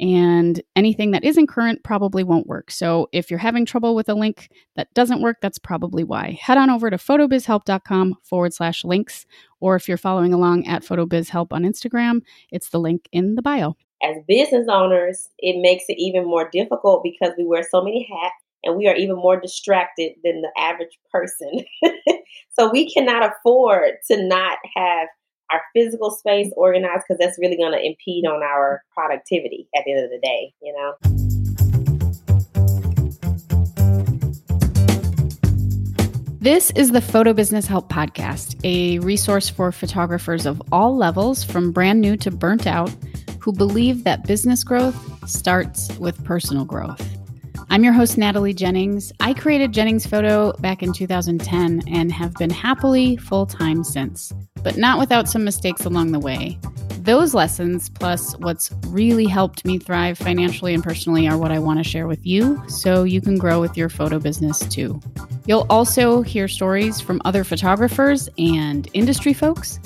and anything that isn't current probably won't work. So if you're having trouble with a link that doesn't work, that's probably why. Head on over to photobizhelp.com forward slash links, or if you're following along at photobizhelp on Instagram, it's the link in the bio. As business owners, it makes it even more difficult because we wear so many hats and we are even more distracted than the average person. so we cannot afford to not have our physical space organized because that's really going to impede on our productivity at the end of the day, you know? This is the Photo Business Help Podcast, a resource for photographers of all levels, from brand new to burnt out, who believe that business growth starts with personal growth. I'm your host, Natalie Jennings. I created Jennings Photo back in 2010 and have been happily full time since, but not without some mistakes along the way. Those lessons, plus what's really helped me thrive financially and personally, are what I want to share with you so you can grow with your photo business too. You'll also hear stories from other photographers and industry folks,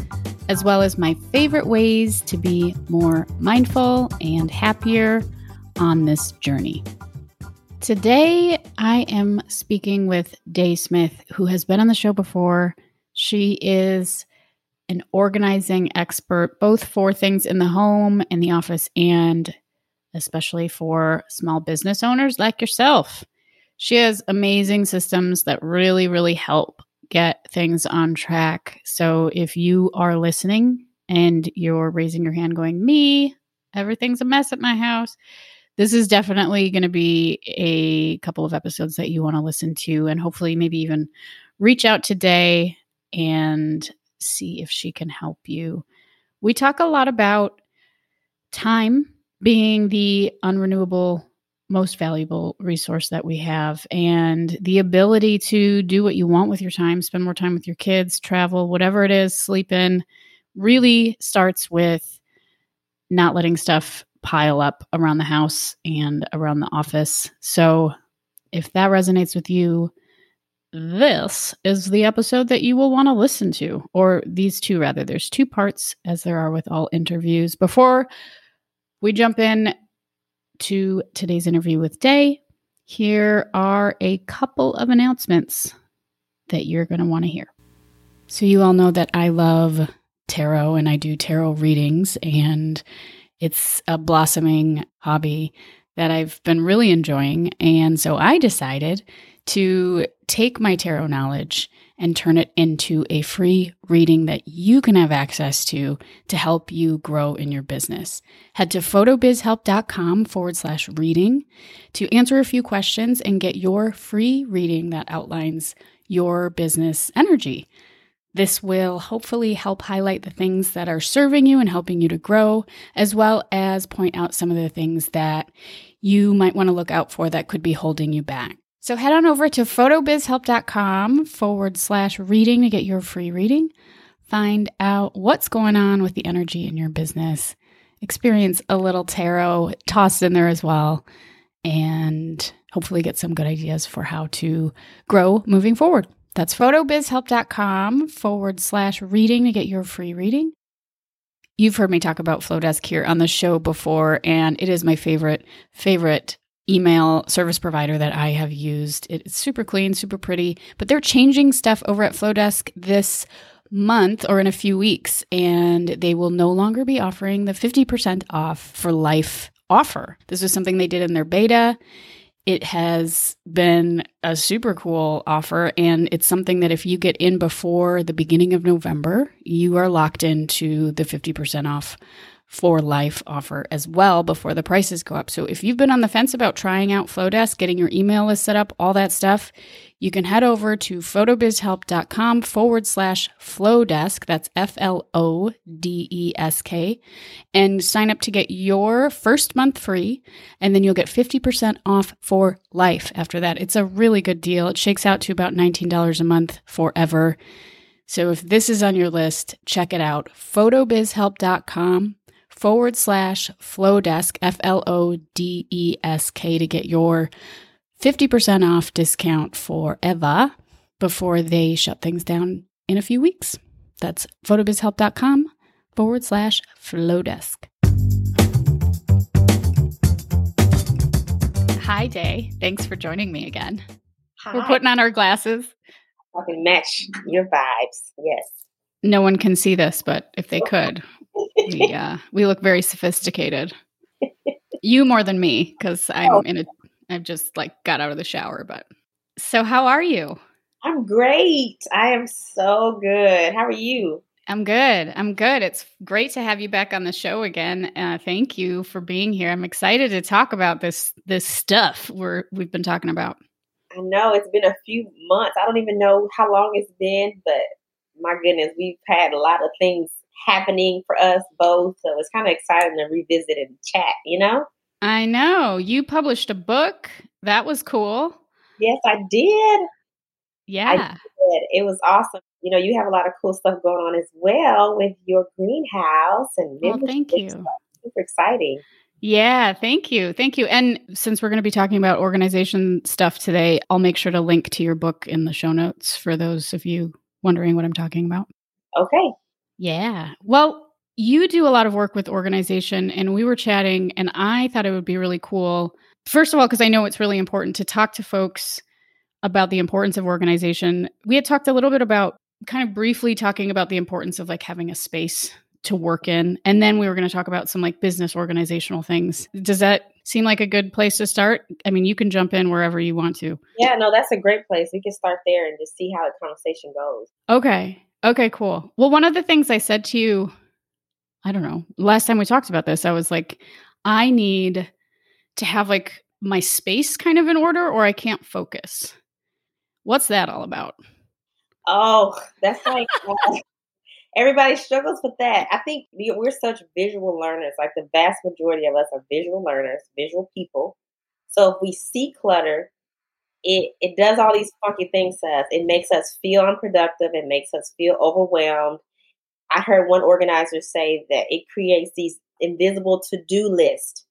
as well as my favorite ways to be more mindful and happier on this journey. Today, I am speaking with Day Smith, who has been on the show before. She is an organizing expert, both for things in the home, in the office, and especially for small business owners like yourself. She has amazing systems that really, really help get things on track. So if you are listening and you're raising your hand going, Me, everything's a mess at my house this is definitely going to be a couple of episodes that you want to listen to and hopefully maybe even reach out today and see if she can help you. We talk a lot about time being the unrenewable most valuable resource that we have and the ability to do what you want with your time, spend more time with your kids, travel, whatever it is, sleep in, really starts with not letting stuff pile up around the house and around the office. So if that resonates with you, this is the episode that you will want to listen to, or these two rather. There's two parts, as there are with all interviews. Before we jump in to today's interview with Day, here are a couple of announcements that you're going to want to hear. So, you all know that I love tarot and I do tarot readings, and it's a blossoming hobby that I've been really enjoying. And so I decided to take my tarot knowledge and turn it into a free reading that you can have access to to help you grow in your business. Head to photobizhelp.com forward slash reading to answer a few questions and get your free reading that outlines your business energy. This will hopefully help highlight the things that are serving you and helping you to grow, as well as point out some of the things that you might want to look out for that could be holding you back. So head on over to photobizhelp.com forward slash reading to get your free reading. Find out what's going on with the energy in your business. Experience a little tarot tossed in there as well. And hopefully get some good ideas for how to grow moving forward. That's photobizhelp.com forward slash reading to get your free reading. You've heard me talk about Flodesk here on the show before, and it is my favorite, favorite email service provider that I have used. It's super clean, super pretty, but they're changing stuff over at Flodesk this month or in a few weeks, and they will no longer be offering the 50% off for life offer. This was something they did in their beta. It has been a super cool offer, and it's something that if you get in before the beginning of November, you are locked into the 50% off for life offer as well before the prices go up. So if you've been on the fence about trying out Flodesk, getting your email list set up, all that stuff, you can head over to photobizhelp.com forward slash Flodesk. That's F L O D E S K and sign up to get your first month free. And then you'll get 50% off for life after that. It's a really good deal. It shakes out to about $19 a month forever. So if this is on your list, check it out. photobizhelp.com forward slash Flodesk, F L O D E S K, to get your 50% off discount for Eva before they shut things down in a few weeks. That's photobizhelp.com forward slash Flodesk. Hi, Day. Thanks for joining me again. Hi. We're putting on our glasses. I can match your vibes. Yes. No one can see this, but if they could, we uh, we look very sophisticated. You more than me because I'm Oh. in a. I've just like got out of the shower, but so how are you? I'm great. I am so good. How are you? I'm good. I'm good. It's great to have you back on the show again. Uh, thank you for being here. I'm excited to talk about this this stuff we're we've been talking about. I know it's been a few months. I don't even know how long it's been, but my goodness, we've had a lot of things happening for us both. So it's kind of exciting to revisit and chat, you know? I know you published a book. That was cool. Yes, I did. Yeah. Good. It was awesome. You know, you have a lot of cool stuff going on as well with your greenhouse and Well, thank you. stuff. Super exciting. Yeah, thank you. Thank you. And since we're going to be talking about organization stuff today, I'll make sure to link to your book in the show notes for those of you wondering what I'm talking about. Okay. Yeah. Well, you do a lot of work with organization, and we were chatting, and I thought it would be really cool. First of all, because I know it's really important to talk to folks about the importance of organization. We had talked a little bit about kind of briefly talking about the importance of like having a space to work in. And then we were going to talk about some like business organizational things. Does that seem like a good place to start? I mean, you can jump in wherever you want to. Yeah, no, that's a great place. We can start there and just see how the conversation goes. Okay. Okay, cool. Well, one of the things I said to you, I don't know, last time we talked about this, I was like, I need to have like my space kind of in order or I can't focus. What's that all about? Oh, that's like uh, everybody struggles with that. I think we- we're such visual learners. Like the vast majority of us are visual learners, visual people. So if we see clutter, it it does all these funky things to us. It makes us feel unproductive. It makes us feel overwhelmed. I heard one organizer say that it creates these invisible to do list,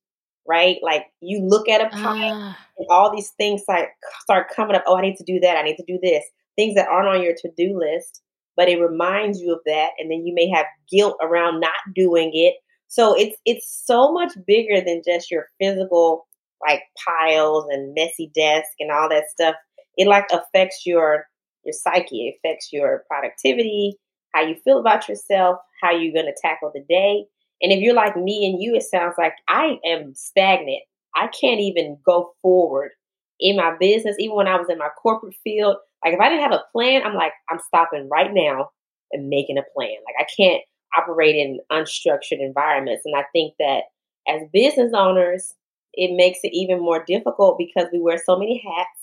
right? Like you look at a pile Ah, and all these things like start coming up. Oh, I need to do that. I need to do this. Things that aren't on your to do list, but it reminds you of that, and then you may have guilt around not doing it. So it's it's so much bigger than just your physical like piles and messy desk and all that stuff. It like affects your your psyche. It affects your productivity, how you feel about yourself, how you're gonna tackle the day. And if you're like me and you, it sounds like I am stagnant. I can't even go forward in my business, even when I was in my corporate field. Like if I didn't have a plan, I'm like, I'm stopping right now and making a plan. Like I can't operate in unstructured environments. And I think that as business owners, it makes it even more difficult because we wear so many hats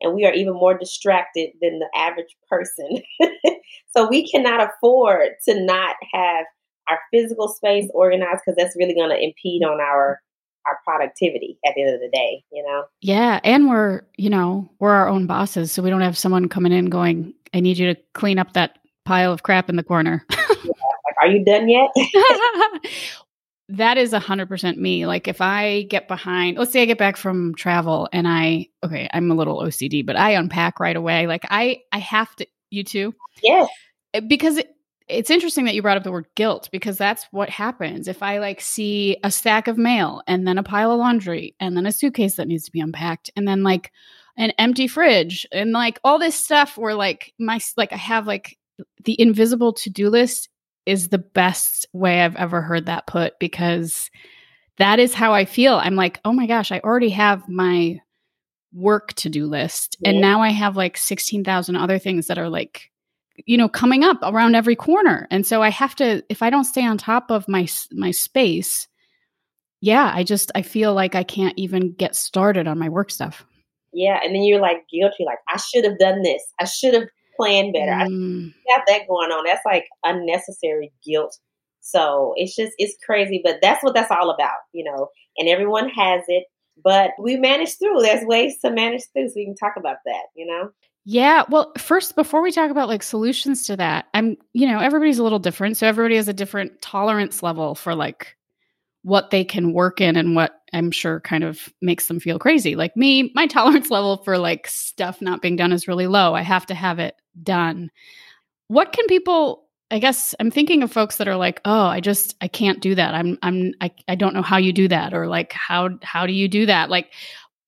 and we are even more distracted than the average person. so we cannot afford to not have our physical space organized because that's really going to impede on our our productivity at the end of the day, you know? yeah. And we're, you know, we're our own bosses. So we don't have someone coming in going, I need you to clean up that pile of crap in the corner. Like, are you done yet? that is 100% me. Like if I get behind, let's say I get back from travel and I okay, I'm a little OCD, but I unpack right away. Like I I have to you too. yes. Uh, Because it, it's interesting that you brought up the word guilt because that's what happens. If I like see a stack of mail and then a pile of laundry and then a suitcase that needs to be unpacked and then like an empty fridge and like all this stuff where like my like I have like the invisible to-do list is the best way I've ever heard that put because that is how I feel. I'm like, "Oh my gosh, I already have my work to-do list and now I have like 16,000 other things that are like you know coming up around every corner and so i have to if i don't stay on top of my my space yeah i just i feel like i can't even get started on my work stuff Yeah. And then you're like guilty, like, I should have done this. I should have planned better. I Mm, have that going on. That's like unnecessary guilt. So it's just it's crazy, but that's what that's all about, you know. And everyone has it, but we manage through. There's ways to manage through, so we can talk about that, you know. Yeah well first before we talk about like solutions to that i'm you know everybody's a little different so everybody has a different tolerance level for like what they can work in and what I'm sure kind of makes them feel crazy. Like me, my tolerance level for like stuff not being done is really low. I have to have it done. What can people I guess I'm thinking of folks that are like, "Oh, I just I can't do that. I'm I'm I, I don't know how you do that or like how how do you do that?" Like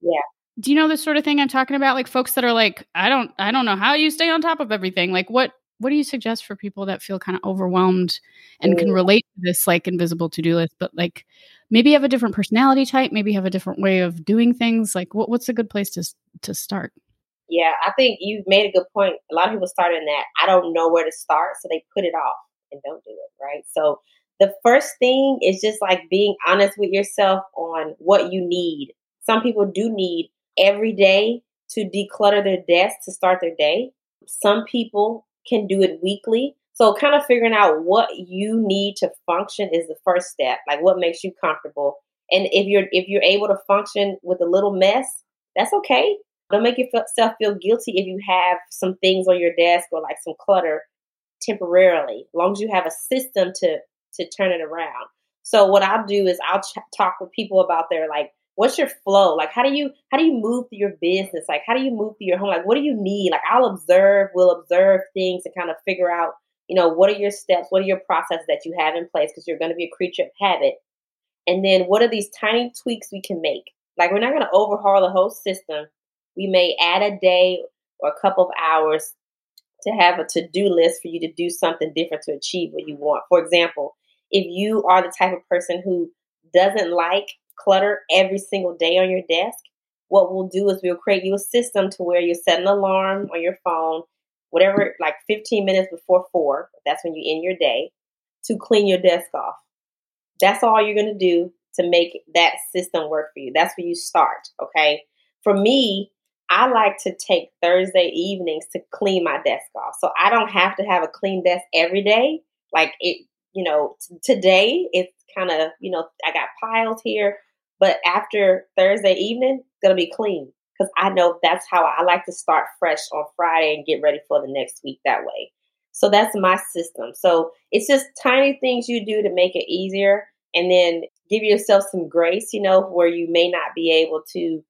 Yeah. Do you know the sort of thing I'm talking about? Like folks that are like, "I don't I don't know how you stay on top of everything." Like what what do you suggest for people that feel kind of overwhelmed and can mm. relate to this like invisible to-do list but like maybe have a different personality type maybe have a different way of doing things? Like what, what's a good place to to start? Yeah i think you made a good point. A lot of people start in that i don't know where to start so they put it off and don't do it right? So the first thing is just like being honest with yourself on what you need. Some people do need every day to declutter their desk to start their day some people can do it weekly. So kind of figuring out what you need to function is the first step. Like what makes you comfortable. And if you're if you're able to function with a little mess, that's okay. Don't make yourself feel guilty if you have some things on your desk or like some clutter temporarily. As long as you have a system to to turn it around. So what I'll do is I'll ch- talk with people about their like what's your flow? Like how do you how do you move through your business? Like how do you move through your home? Like what do you need? Like i'll observe we'll observe things and kind of figure out you know what are your steps? What are your processes that you have in place? Because you're going to be a creature of habit. And then what are these tiny tweaks we can make? Like we're not going to overhaul the whole system. We may add a day or a couple of hours to have a to-do list for you to do something different to achieve what you want. For example if you are the type of person who doesn't like clutter every single day on your desk, what we'll do is we'll create you a system to where you set an alarm on your phone, whatever, like 15 minutes before four, that's when you end your day, to clean your desk off. That's all you're going to do to make that system work for you. That's where you start, okay? For me, I like to take Thursday evenings to clean my desk off. So I don't have to have a clean desk every day. Like it, you know, t- today it's kind of, you know, I got piles here. But after Thursday evening, it's gonna be clean because I know that's how I like to start fresh on Friday and get ready for the next week that way. So that's my system. So it's just tiny things you do to make it easier and then give yourself some grace, you know, where you may not be able to,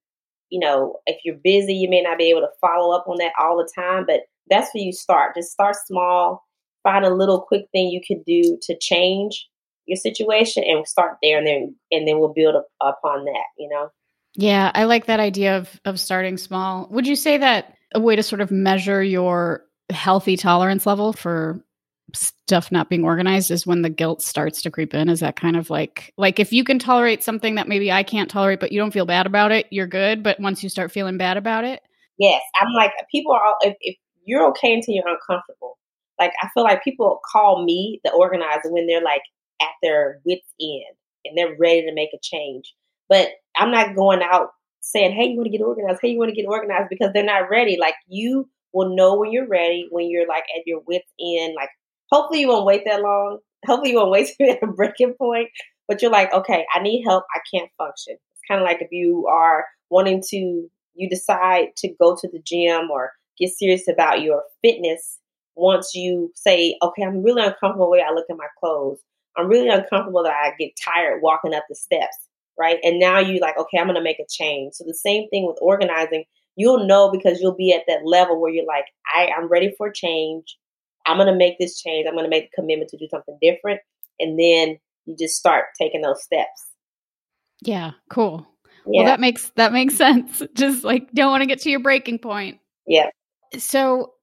you know, if you're busy, you may not be able to follow up on that all the time, but that's where you start. Just start small, find a little quick thing you can do to change your situation and start there and then and then we'll build up upon that you know? Yeah i like that idea of of starting small. Would you say that a way to sort of measure your healthy tolerance level for stuff not being organized is when the guilt starts to creep in? Is that kind of like like if you can tolerate something that maybe i can't tolerate but you don't feel bad about it you're good. But once you start feeling bad about it? Yes. I'm like people are if, if you're okay until you're uncomfortable. Like i feel like people call me the organizer when they're like at their wits end and they're ready to make a change. But I'm not going out saying, "Hey, you want to get organized? Hey, you want to get organized?" because they're not ready. Like you will know when you're ready, when you're like at your wits end. Like hopefully you won't wait that long. Hopefully you won't wait to at a breaking point. But you're like, okay, I need help. I can't function. It's kind of like if you are wanting to, you decide to go to the gym or get serious about your fitness. Once you say, okay, I'm really uncomfortable the way I look at my clothes I'm really uncomfortable that I get tired walking up the steps, right? And now you like, okay, I'm going to make a change. So the same thing with organizing. You'll know because you'll be at that level where you're like, I, I'm ready for change. I'm going to make this change. I'm going to make a commitment to do something different. And then you just start taking those steps. Yeah, cool. Yeah. Well, that makes that makes sense. Just like don't want to get to your breaking point. Yeah. So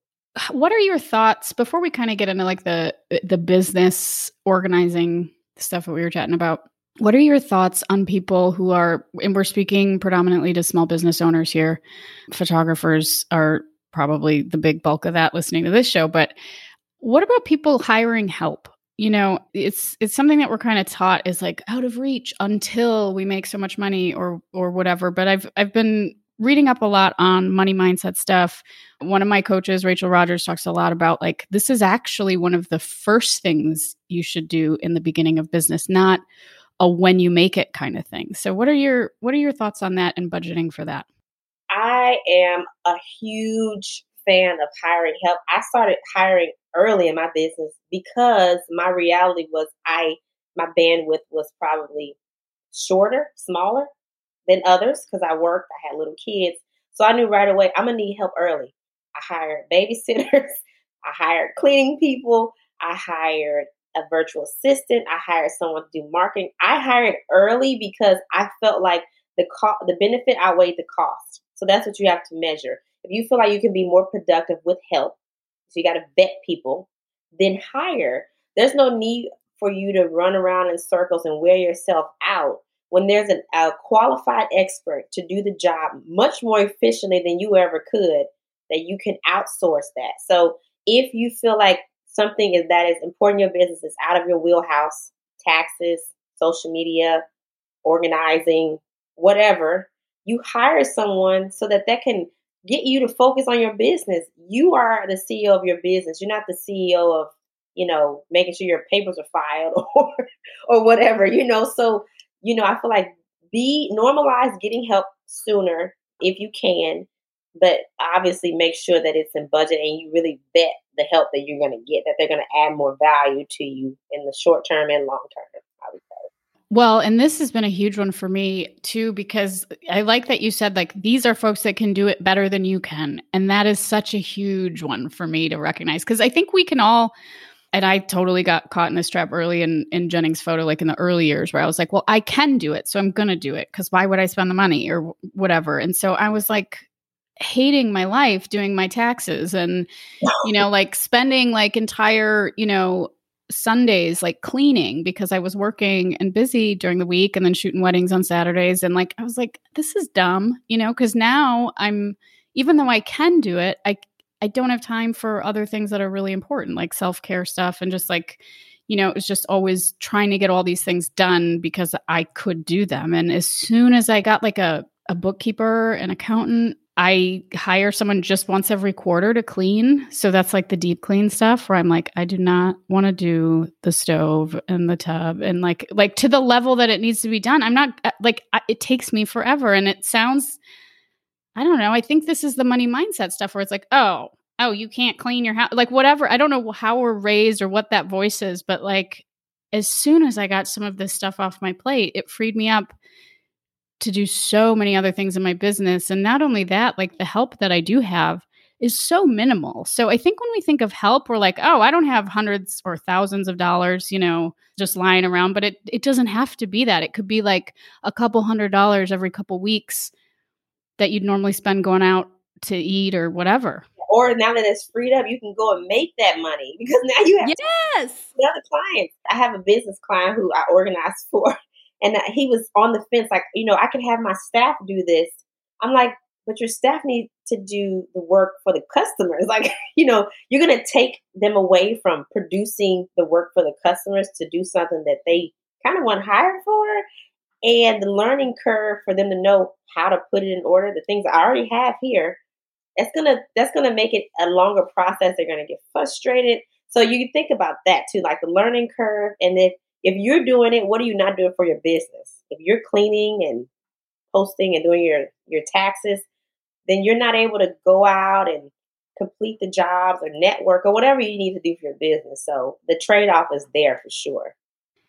what are your thoughts before we kind of get into like the uh, the business organizing stuff that we were chatting about? What are your thoughts on people who are and we're speaking predominantly to small business owners here. Photographers are probably the big bulk of that listening to this show, but what about people hiring help? You know, it's it's something that we're kind of taught is like out of reach until we make so much money or or whatever, but I've I've been reading up a lot on money mindset stuff. One of my coaches, Rachel Rogers, talks a lot about like this is actually one of the first things you should do in the beginning of business, not a when you make it kind of thing. So what are your what are your thoughts on that and budgeting for that? I am a huge fan of hiring help. I started hiring early in my business because my reality was I my bandwidth was probably shorter, smaller than others because I worked, I had little kids. So I knew right away I'm gonna need help early. I hired babysitters, I hired cleaning people, I hired a virtual assistant, I hired someone to do marketing. I hired early because I felt like the cost the benefit outweighed the cost. So that's what you have to measure. If you feel like you can be more productive with help, so you got to vet people, then hire. There's no need for you to run around in circles and wear yourself out when there's an, a qualified expert to do the job much more efficiently than you ever could, that you can outsource that. So if you feel like something is that is important in your business is out of your wheelhouse, taxes, social media, organizing, whatever, you hire someone so that that can get you to focus on your business. You are the CEO of your business. You're not the CEO of, you know, making sure your papers are filed or or whatever, you know. So, you know, I feel like be normalize getting help sooner if you can, but obviously make sure that it's in budget and you really vet the help that you're going to get, that they're going to add more value to you in the short term and long term. Well, and this has been a huge one for me too, because I like that you said, like, these are folks that can do it better than you can. And that is such a huge one for me to recognize. Cause I think we can all, and I totally got caught in this trap early in, in Jennings photo, like in the early years where I was like, well, I can do it. So I'm going to do it. Cause why would I spend the money or whatever? And so I was like, hating my life doing my taxes and you know like spending like entire you know Sundays like cleaning because I was working and busy during the week and then shooting weddings on Saturdays. And like, I was like, this is dumb, you know, because now I'm, even though I can do it, I, I don't have time for other things that are really important, like self care stuff and just like, you know, it was just always trying to get all these things done because I could do them. And as soon as I got like a, a bookkeeper, an accountant, I hire someone just once every quarter to clean. So that's like the deep clean stuff where I'm like, I do not want to do the stove and the tub and like, like to the level that it needs to be done. I'm not uh, like, it takes me forever. And it sounds, I don't know. I think this is the money mindset stuff where it's like, oh, oh, you can't clean your house. Like whatever. I don't know how we're raised or what that voice is, but like as soon as I got some of this stuff off my plate, it freed me up to do so many other things in my business. And not only that, like the help that I do have is so minimal. So I think when we think of help, we're like, oh, I don't have hundreds or thousands of dollars, you know, just lying around. But it it doesn't have to be that. It could be like a couple hundred dollars every couple weeks that you'd normally spend going out to eat or whatever. Or now that it's freed up, you can go and make that money because now you have yes other clients. I have a business client who I organized for, and uh, he was on the fence, like, you know, I could have my staff do this. I'm like, but your staff need to do the work for the customers. Like, you know, you're going to take them away from producing the work for the customers to do something that they kind of want hired for. And the learning curve for them to know how to put it in order, the things I already have here, that's gonna that's gonna make it a longer process. They're gonna get frustrated. So you think about that too, like the learning curve, and if if you're doing it, what are you not doing for your business? If you're cleaning and posting and doing your your taxes, then you're not able to go out and complete the jobs or network or whatever you need to do for your business. So the trade off is there for sure.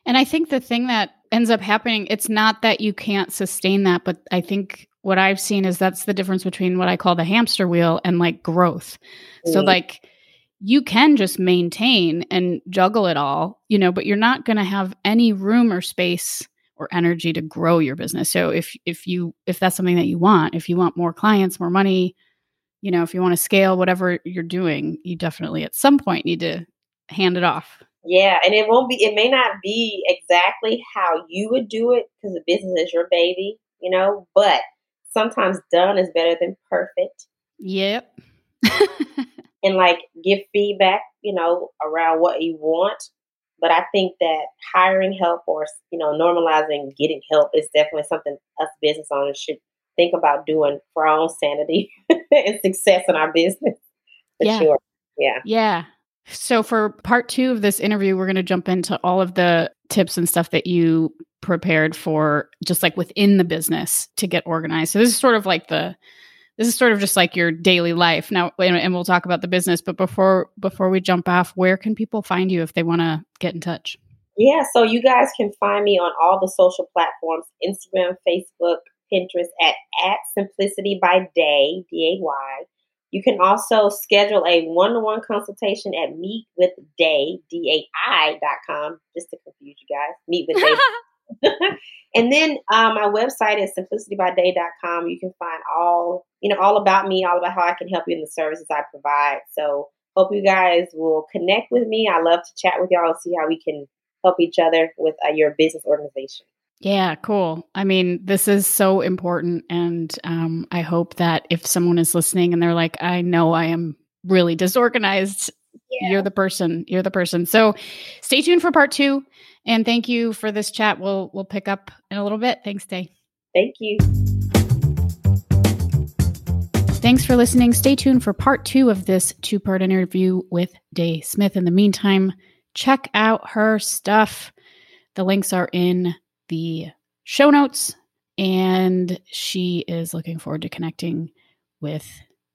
And I think the thing that ends up happening, it's not that you can't sustain that, but I think what I've seen is that's the difference between what I call the hamster wheel and like growth. Mm-hmm. So, like, you can just maintain and juggle it all, you know, but you're not going to have any room or space or energy to grow your business. So if if you if that's something that you want, if you want more clients, more money, you know, if you want to scale whatever you're doing, you definitely at some point need to hand it off. Yeah, and it won't be it may not be exactly how you would do it because the business is your baby, you know, but sometimes done is better than perfect. Yep. and like give feedback, you know, around what you want. But I think that hiring help or you know normalizing getting help is definitely something us business owners should think about doing for our own sanity and success in our business. For yeah. sure. Yeah. Yeah. So for part two of this interview, we're going to jump into all of the tips and stuff that you prepared for just like within the business to get organized. So this is sort of like the this is sort of just like your daily life now and we'll talk about the business but before before we jump off where can people find you if they want to get in touch Yeah, so you guys can find me on all the social platforms Instagram, Facebook, Pinterest at, at Simplicity by Day, D A Y. You can also schedule a one to one consultation at meetwithday, D A I.com, just to confuse you guys. Meet with Day. and then uh, my website is simplicitybyday.com. You can find all, you know, all about me, all about how I can help you in the services I provide. So hope you guys will connect with me. I love to chat with y'all and see how we can help each other with uh, your business organization. Yeah, cool. I mean, this is so important. And um, I hope that if someone is listening and they're like, I know I am really disorganized, yeah. you're the person. You're the person. So stay tuned for part two. And thank you for this chat. We'll we'll pick up in a little bit. Thanks, Day. Thank you. Thanks for listening. Stay tuned for part two of this two part interview with Day Smith. In the meantime, check out her stuff. The links are in the show notes, and she is looking forward to connecting with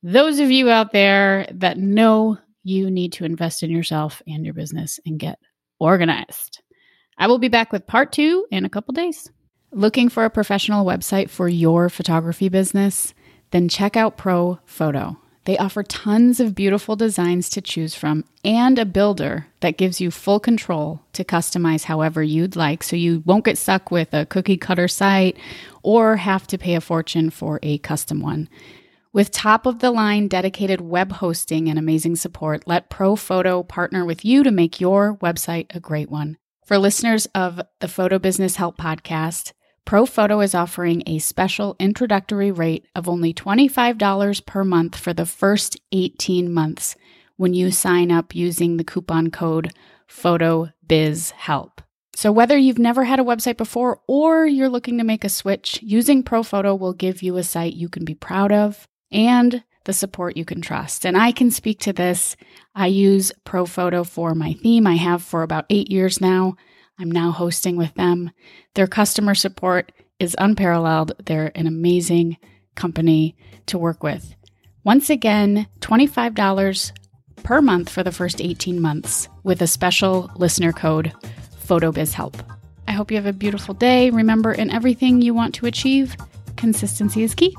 those of you out there that know you need to invest in yourself and your business and get organized. I will be back with part two in a couple days. Looking for a professional website for your photography business? Then check out ProPhoto. They offer tons of beautiful designs to choose from and a builder that gives you full control to customize however you'd like so you won't get stuck with a cookie cutter site or have to pay a fortune for a custom one. With top of the line dedicated web hosting and amazing support, let ProPhoto partner with you to make your website a great one. For listeners of the Photo Business Help podcast, ProPhoto is offering a special introductory rate of only $25 per month for the first 18 months when you sign up using the coupon code PHOTOBIZHELP. So, whether you've never had a website before or you're looking to make a switch, using ProPhoto will give you a site you can be proud of and the support you can trust. And I can speak to this. I use ProPhoto for my theme. I have for about eight years now. I'm now hosting with them. Their customer support is unparalleled. They're an amazing company to work with. Once again, $25 per month for the first 18 months with a special listener code PHOTOBIZHELP. I hope you have a beautiful day. Remember, in everything you want to achieve, consistency is key.